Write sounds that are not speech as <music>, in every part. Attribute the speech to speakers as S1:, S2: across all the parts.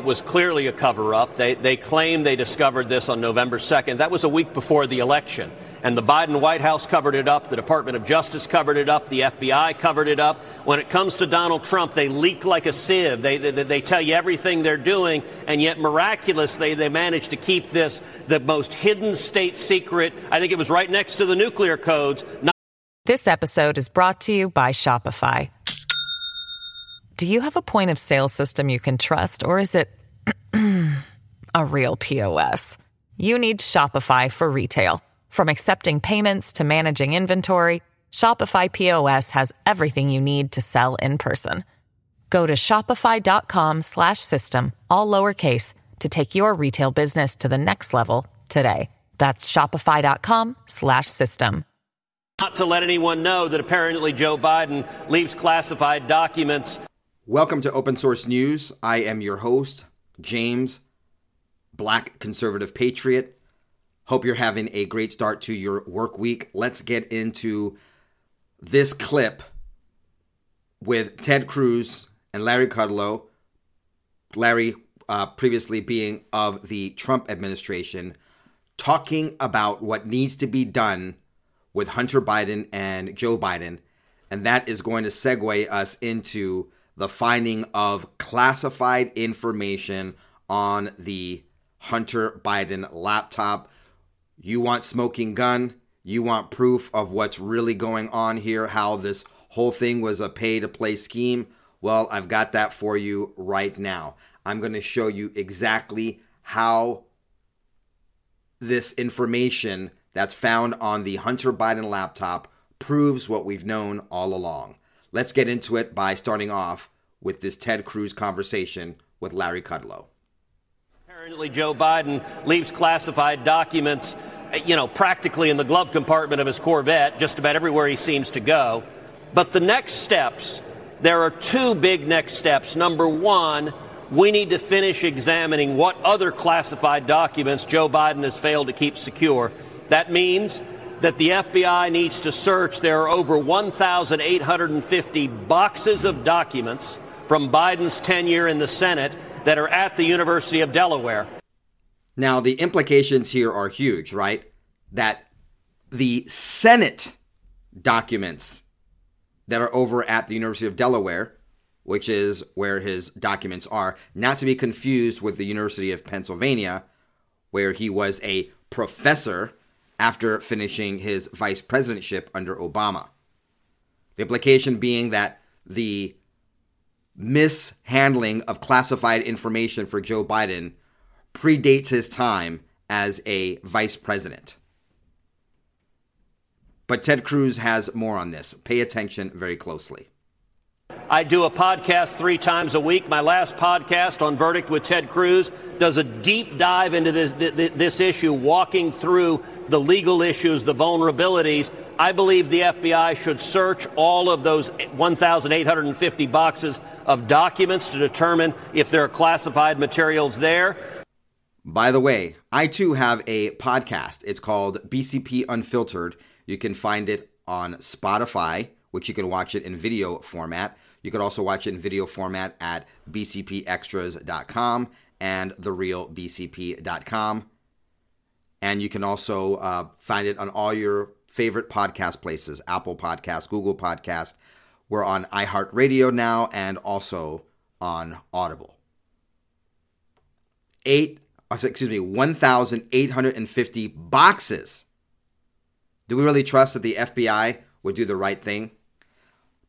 S1: It was clearly a cover up. They, they claim they discovered this on November 2nd. That was a week before the election. And the Biden White House covered it up. The Department of Justice covered it up. The FBI covered it up. When it comes to Donald Trump, they leak like a sieve. They, they, they tell you everything they're doing. And yet, miraculously, they managed to keep this the most hidden state secret. I think it was right next to the nuclear codes.
S2: This episode is brought to you by Shopify. Do you have a point of sale system you can trust, or is it <clears throat> a real POS? You need Shopify for retail. From accepting payments to managing inventory, Shopify POS has everything you need to sell in person. Go to shopify.com/system all lowercase to take your retail business to the next level today. That's shopify.com/system.
S1: Not to let anyone know that apparently Joe Biden leaves classified documents
S3: Welcome to Open Source News. I am your host, James, Black Conservative Patriot. Hope you're having a great start to your work week. Let's get into this clip with Ted Cruz and Larry Kudlow. Larry, uh, previously being of the Trump administration, talking about what needs to be done with Hunter Biden and Joe Biden. And that is going to segue us into the finding of classified information on the Hunter Biden laptop. You want smoking gun? You want proof of what's really going on here, how this whole thing was a pay to play scheme? Well, I've got that for you right now. I'm going to show you exactly how this information that's found on the Hunter Biden laptop proves what we've known all along. Let's get into it by starting off with this Ted Cruz conversation with Larry Kudlow.
S1: Apparently, Joe Biden leaves classified documents, you know, practically in the glove compartment of his Corvette, just about everywhere he seems to go. But the next steps, there are two big next steps. Number one, we need to finish examining what other classified documents Joe Biden has failed to keep secure. That means that the FBI needs to search. There are over 1,850 boxes of documents from Biden's tenure in the Senate that are at the University of Delaware.
S3: Now, the implications here are huge, right? That the Senate documents that are over at the University of Delaware, which is where his documents are, not to be confused with the University of Pennsylvania, where he was a professor after finishing his vice presidentship under Obama. The implication being that the mishandling of classified information for Joe Biden predates his time as a vice president. But Ted Cruz has more on this. Pay attention very closely.
S1: I do a podcast three times a week. My last podcast on Verdict with Ted Cruz does a deep dive into this, this issue, walking through the legal issues, the vulnerabilities. I believe the FBI should search all of those 1,850 boxes of documents to determine if there are classified materials there.
S3: By the way, I too have a podcast. It's called BCP Unfiltered. You can find it on Spotify, which you can watch it in video format. You can also watch it in video format at bcpextras.com and therealbcp.com. And you can also uh, find it on all your favorite podcast places Apple Podcast, Google Podcast. We're on iHeartRadio now and also on Audible. Eight, uh, excuse me, 1,850 boxes. Do we really trust that the FBI would do the right thing?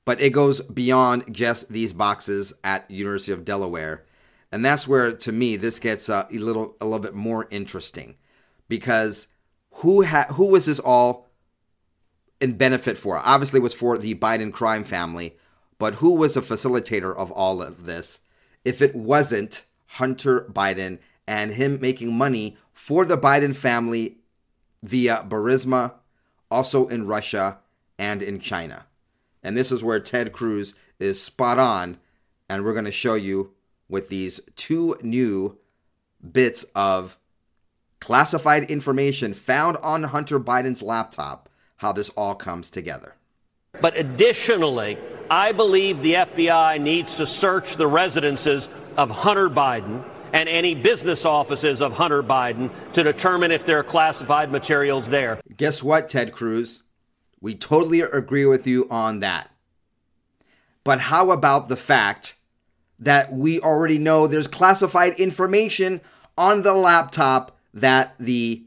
S3: But it goes beyond just these boxes at University of Delaware. And that's where, to me, this gets uh, a little a little bit more interesting because who ha- who was this all in benefit for? Obviously, it was for the Biden crime family, but who was a facilitator of all of this? If it wasn't Hunter Biden and him making money for the Biden family via Burisma, also in Russia and in China. And this is where Ted Cruz is spot on, and we're going to show you with these two new bits of classified information found on Hunter Biden's laptop, how this all comes together.
S1: But additionally, I believe the FBI needs to search the residences of Hunter Biden and any business offices of Hunter Biden to determine if there are classified materials there.
S3: Guess what, Ted Cruz? We totally agree with you on that. But how about the fact that we already know there's classified information on the laptop that the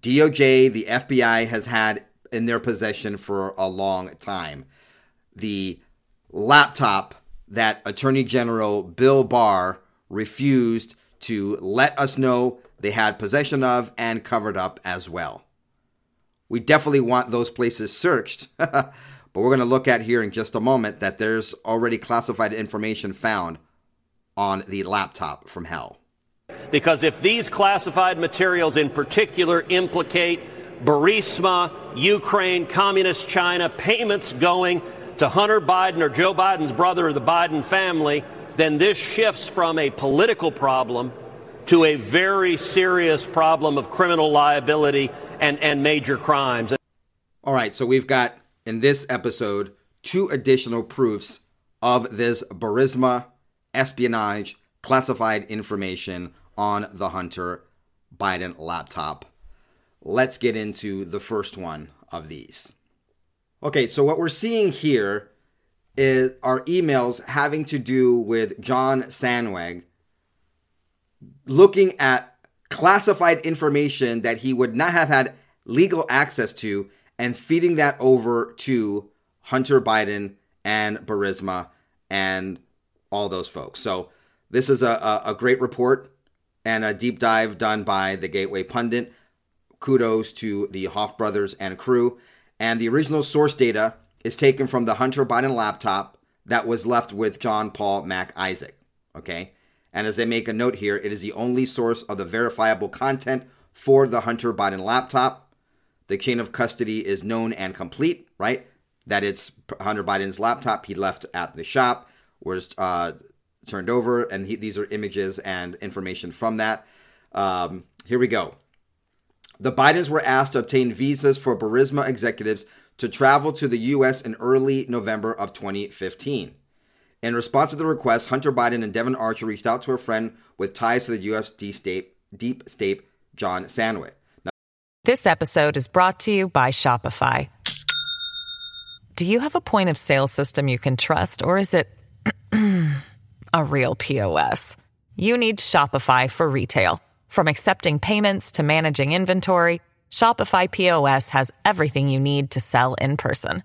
S3: DOJ, the FBI has had in their possession for a long time? The laptop that Attorney General Bill Barr refused to let us know they had possession of and covered up as well. We definitely want those places searched. <laughs> but we're going to look at here in just a moment that there's already classified information found on the laptop from hell.
S1: Because if these classified materials in particular implicate Burisma, Ukraine, Communist China, payments going to Hunter Biden or Joe Biden's brother or the Biden family, then this shifts from a political problem to a very serious problem of criminal liability and, and major crimes.
S3: All right, so we've got in this episode two additional proofs of this Burisma espionage classified information on the Hunter Biden laptop. Let's get into the first one of these. Okay, so what we're seeing here is our emails having to do with John Sandweg looking at classified information that he would not have had legal access to and feeding that over to Hunter Biden and Burisma and all those folks. So this is a, a, a great report and a deep dive done by the Gateway Pundit. Kudos to the Hoft brothers and crew. And the original source data is taken from the Hunter Biden laptop that was left with John Paul Mac Isaac. Okay. And as they make a note here, it is the only source of the verifiable content for the Hunter Biden laptop. The chain of custody is known and complete, right? That it's Hunter Biden's laptop he left at the shop was uh, turned over, and he, these are images and information from that. Um, here we go. The Bidens were asked to obtain visas for Burisma executives to travel to the U.S. in early November of 2015. In response to the request, Hunter Biden and Devon Archer reached out to a friend with ties to the U.S. deep state, deep state John Sandweg. Now,
S2: this episode is brought to you by Shopify. Do you have a point of sale system you can trust, or is it <clears throat> a real POS? You need Shopify for retail. From accepting payments to managing inventory, Shopify POS has everything you need to sell in person.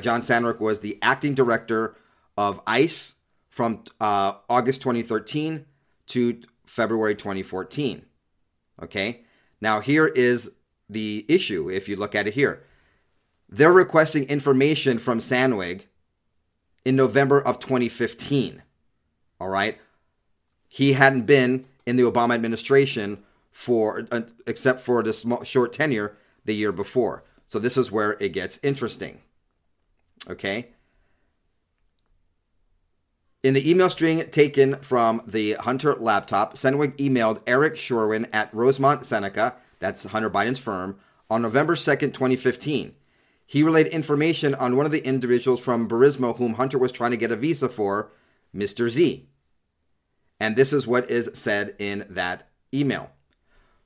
S3: John Sandweg was the acting director of ICE from uh, August 2013 to February 2014. Okay. Now, here is the issue if you look at it here. They're requesting information from Sandweg in November of 2015. All right. He hadn't been in the Obama administration for, uh, except for the small, short tenure the year before. So this is where it gets interesting. Okay. In the email string taken from the Hunter laptop, Sandweg emailed Eric Schwerin at Rosemont Seneca, that's Hunter Biden's firm, on November 2nd, 2015. He relayed information on one of the individuals from Burisma whom Hunter was trying to get a visa for, Mr. Z. And this is what is said in that email.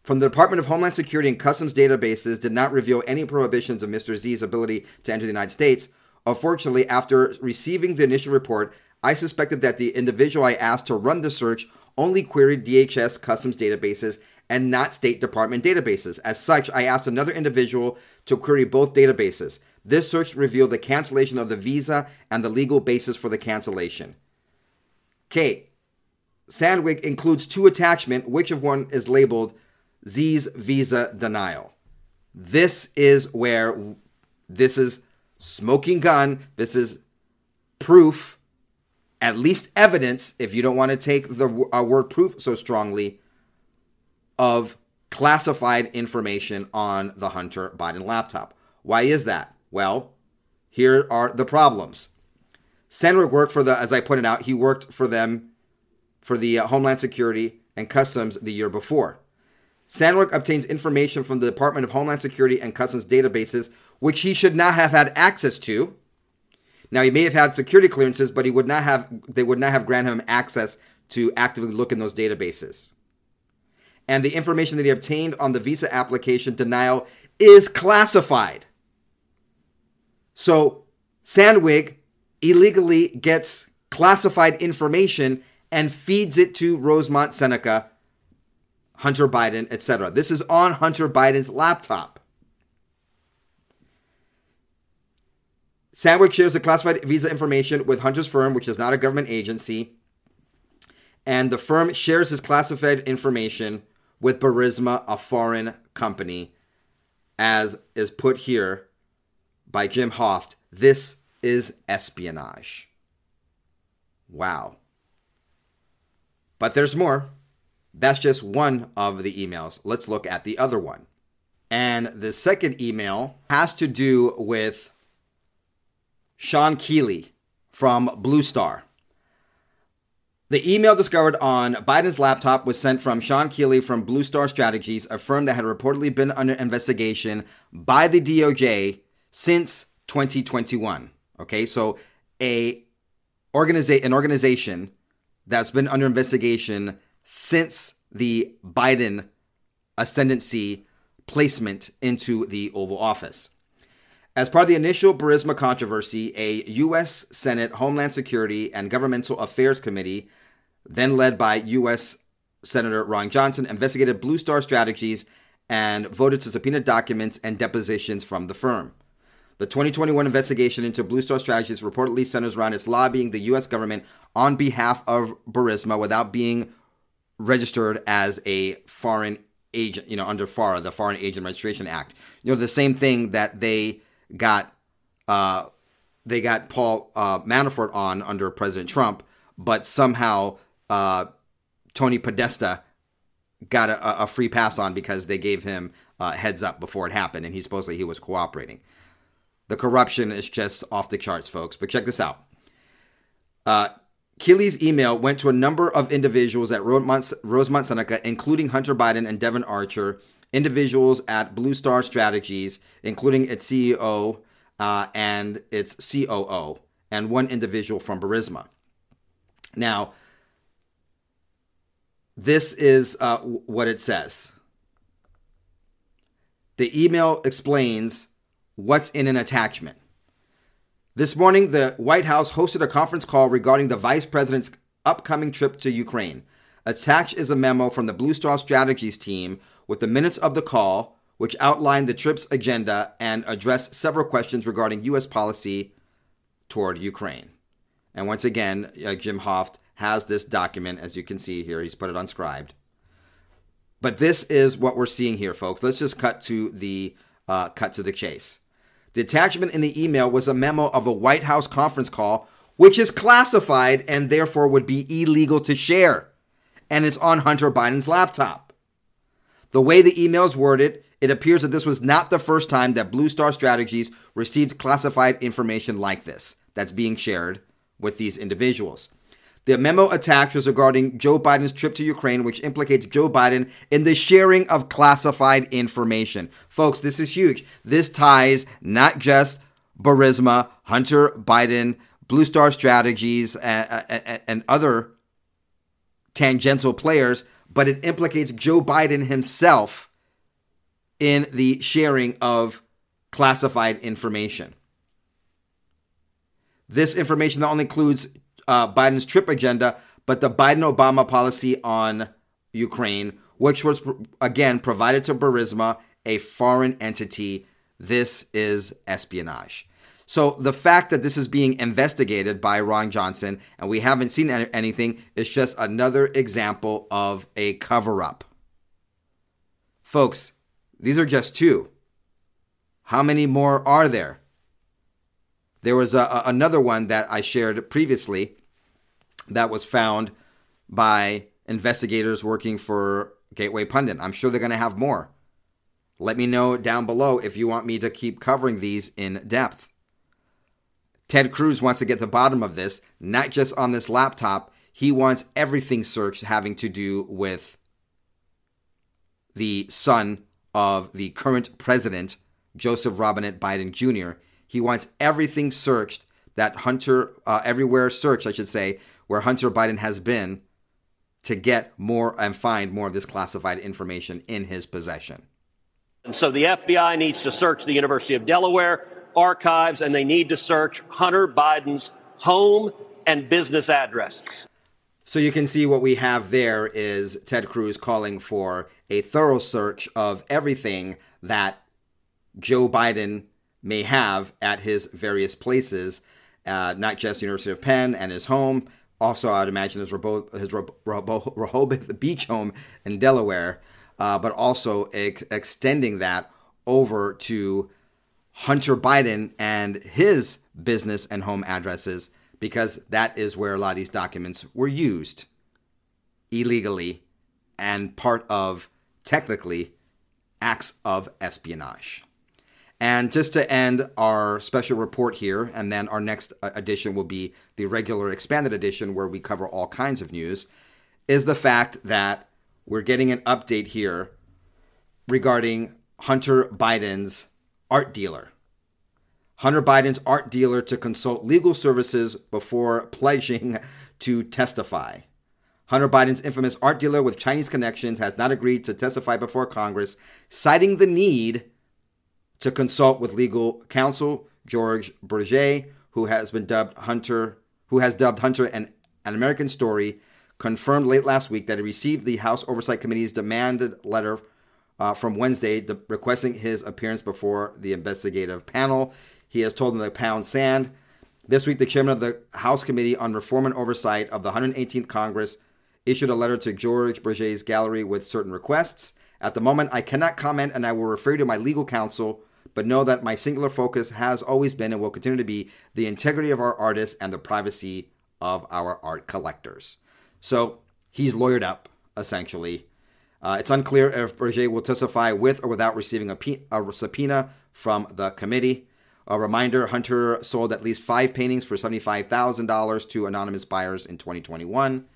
S3: From the Department of Homeland Security and Customs databases did not reveal any prohibitions of Mr. Z's ability to enter the United States. Unfortunately, after receiving the initial report, I suspected that the individual I asked to run the search only queried DHS customs databases and not State Department databases. As such, I asked another individual to query both databases. This search revealed the cancellation of the visa and the legal basis for the cancellation. K. Sandweg includes two attachments, which of one is labeled Z's visa denial. This is where this is smoking gun. This is proof, at least evidence, if you don't want to take the uh, word proof so strongly, of classified information on the Hunter Biden laptop. Why is that? Well, here are the problems. Sandweg worked for the, as I pointed out, he worked for them for the uh, Homeland Security and Customs the year before. Sandweg obtains information from the Department of Homeland Security and Customs databases, which he should not have had access to. Now he may have had security clearances, but he would not have they would not have granted him access to actively look in those databases. And the information that he obtained on the visa application denial is classified. So Sandweg illegally gets classified information and feeds it to Rosemont Seneca, Hunter Biden, etc. This is on Hunter Biden's laptop. Sandweg shares the classified visa information with Hunter's firm, which is not a government agency. And the firm shares his classified information with Burisma, a foreign company, as is put here by Jim Hoft. This is espionage. Wow. But there's more. That's just one of the emails. Let's look at the other one. And the second email has to do with Sean Keeley from Blue Star. The email discovered on Biden's laptop was sent from Sean Keeley from Blue Star Strategies, a firm that had reportedly been under investigation by the DOJ since 2021. Okay, so a organiza- an organization that's been under investigation since the Biden ascendancy placement into the Oval Office. As part of the initial Burisma controversy, a U.S. Senate Homeland Security and Governmental Affairs Committee, then led by U.S. Senator Ron Johnson, investigated Blue Star Strategies and voted to subpoena documents and depositions from the firm. The 2021 investigation into Blue Star Strategies reportedly centers around its lobbying the U.S. government on behalf of Burisma without being registered as a foreign agent, you know, under FARA, the Foreign Agent Registration Act. You know, the same thing that they got, uh, they got Paul uh, Manafort on under President Trump, but somehow uh, Tony Podesta got a, a, free pass on because they gave him uh, heads up before it happened, and he supposedly he was cooperating. The corruption is just off the charts, folks. But check this out. Uh, Keeley's email went to a number of individuals at Rosemont Seneca, including Hunter Biden and Devon Archer, individuals at Blue Star Strategies, including its CEO uh, and its COO, and one individual from Burisma. Now, this is uh, what it says. The email explains what's in an attachment. This morning, the White House hosted a conference call regarding the vice president's upcoming trip to Ukraine. Attached is a memo from the Blue Star Strategies team with the minutes of the call, which outlined the trip's agenda and addressed several questions regarding U.S. policy toward Ukraine. And once again, uh, Jim Hoft has this document, as you can see here. He's put it on Scribd. But this is what we're seeing here, folks. Let's just cut to the uh, cut to the chase. The attachment in the email was a memo of a White House conference call, which is classified and therefore would be illegal to share. And it's on Hunter Biden's laptop. The way the email is worded, it appears that this was not the first time that Blue Star Strategies received classified information like this that's being shared with these individuals. The memo attached was regarding Joe Biden's trip to Ukraine, which implicates Joe Biden in the sharing of classified information. Folks, this is huge. This ties not just Burisma, Hunter Biden, Blue Star Strategies, and, and, and other tangential players, but it implicates Joe Biden himself in the sharing of classified information. This information not only includes uh, Biden's trip agenda, but the Biden Obama policy on Ukraine, which was again provided to Burisma, a foreign entity. This is espionage. So the fact that this is being investigated by Ron Johnson and we haven't seen anything is just another example of a cover up. Folks, these are just two. How many more are there? There was a, a, another one that I shared previously that was found by investigators working for Gateway Pundit. I'm sure they're going to have more. Let me know down below if you want me to keep covering these in depth. Ted Cruz wants to get to the bottom of this, not just on this laptop. He wants everything searched having to do with the son of the current president, Joseph Robinette Biden Jr. He wants everything searched that Hunter, uh, everywhere searched, I should say, where Hunter Biden has been to get more and find more of this classified information in his possession.
S1: And so the FBI needs to search the University of Delaware archives and they need to search Hunter Biden's home and business addresses.
S3: So you can see what we have there is Ted Cruz calling for a thorough search of everything that Joe Biden may have at his various places, uh, not just University of Penn and his home, also I'd imagine his, Rebo- his Rehoboth <laughs> Beach home in Delaware, uh, but also ex- extending that over to Hunter Biden and his business and home addresses, because that is where a lot of these documents were used illegally and part of technically acts of espionage. And just to end our special report here, and then our next uh, edition will be the regular expanded edition where we cover all kinds of news, is the fact that we're getting an update here regarding Hunter Biden's art dealer. Hunter Biden's art dealer to consult legal services before <laughs> pledging to testify. Hunter Biden's infamous art dealer with Chinese connections has not agreed to testify before Congress, citing the need to consult with legal counsel George Berger, who has been dubbed Hunter, who has dubbed Hunter an, an American story, confirmed late last week that he received the House Oversight Committee's demanded letter uh, from Wednesday the, requesting his appearance before the investigative panel. He has told them to pound sand. This week, the chairman of the House Committee on Reform and Oversight of the 118th Congress issued a letter to George Berger's gallery with certain requests. At the moment, I cannot comment and I will refer to my legal counsel but know that my singular focus has always been and will continue to be the integrity of our artists and the privacy of our art collectors. So he's lawyered up, essentially. Uh, it's unclear if Berger will testify with or without receiving a, subpoena from the committee. A reminder Hunter sold at least five paintings for $75,000 to anonymous buyers in 2021.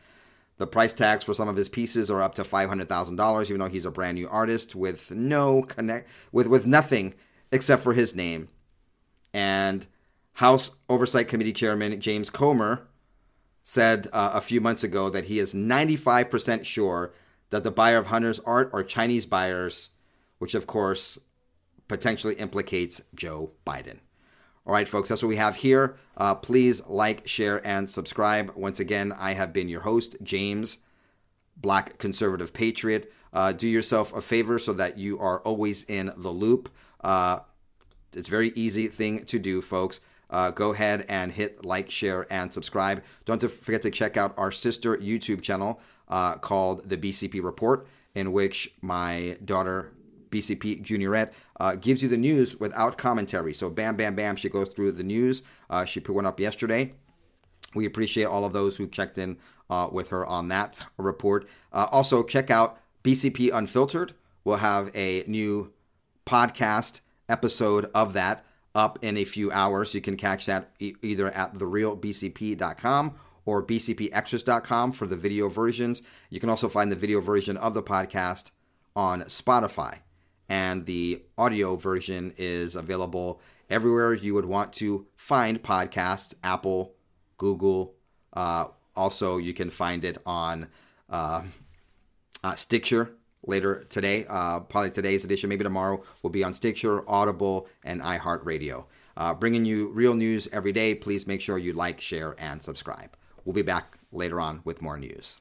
S3: The price tags for some of his pieces are up to $500,000, even though he's a brand new artist with no connect, with, with nothing except for his name. And House Oversight Committee Chairman James Comer said uh, a few months ago that he is 95% sure that the buyer of Hunter's art are Chinese buyers, which of course potentially implicates Joe Biden. All right, folks, that's what we have here. Uh, please like, share, and subscribe. Once again, I have been your host, James, Black Conservative Patriot. Uh, do yourself a favor so that you are always in the loop. Uh, it's very easy thing to do, folks. Uh, go ahead and hit like, share, and subscribe. Don't forget to check out our sister YouTube channel uh, called The BCP Report, in which my daughter, BCP Juniorette, uh, gives you the news without commentary. So, bam, bam, bam, she goes through the news. Uh, she put one up yesterday. We appreciate all of those who checked in uh, with her on that report. Uh, also, check out BCP Unfiltered. We'll have a new podcast episode of that up in a few hours. You can catch that e- either at therealbcp.com or bcpextras.com for the video versions. You can also find the video version of the podcast on Spotify. And the audio version is available everywhere you would want to find podcasts Apple, Google. Uh, also, you can find it on uh, uh, Stitcher later today. Uh, probably today's edition, maybe tomorrow, will be on Stitcher, Audible, and iHeartRadio. Uh, bringing you real news every day. Please make sure you like, share, and subscribe. We'll be back later on with more news.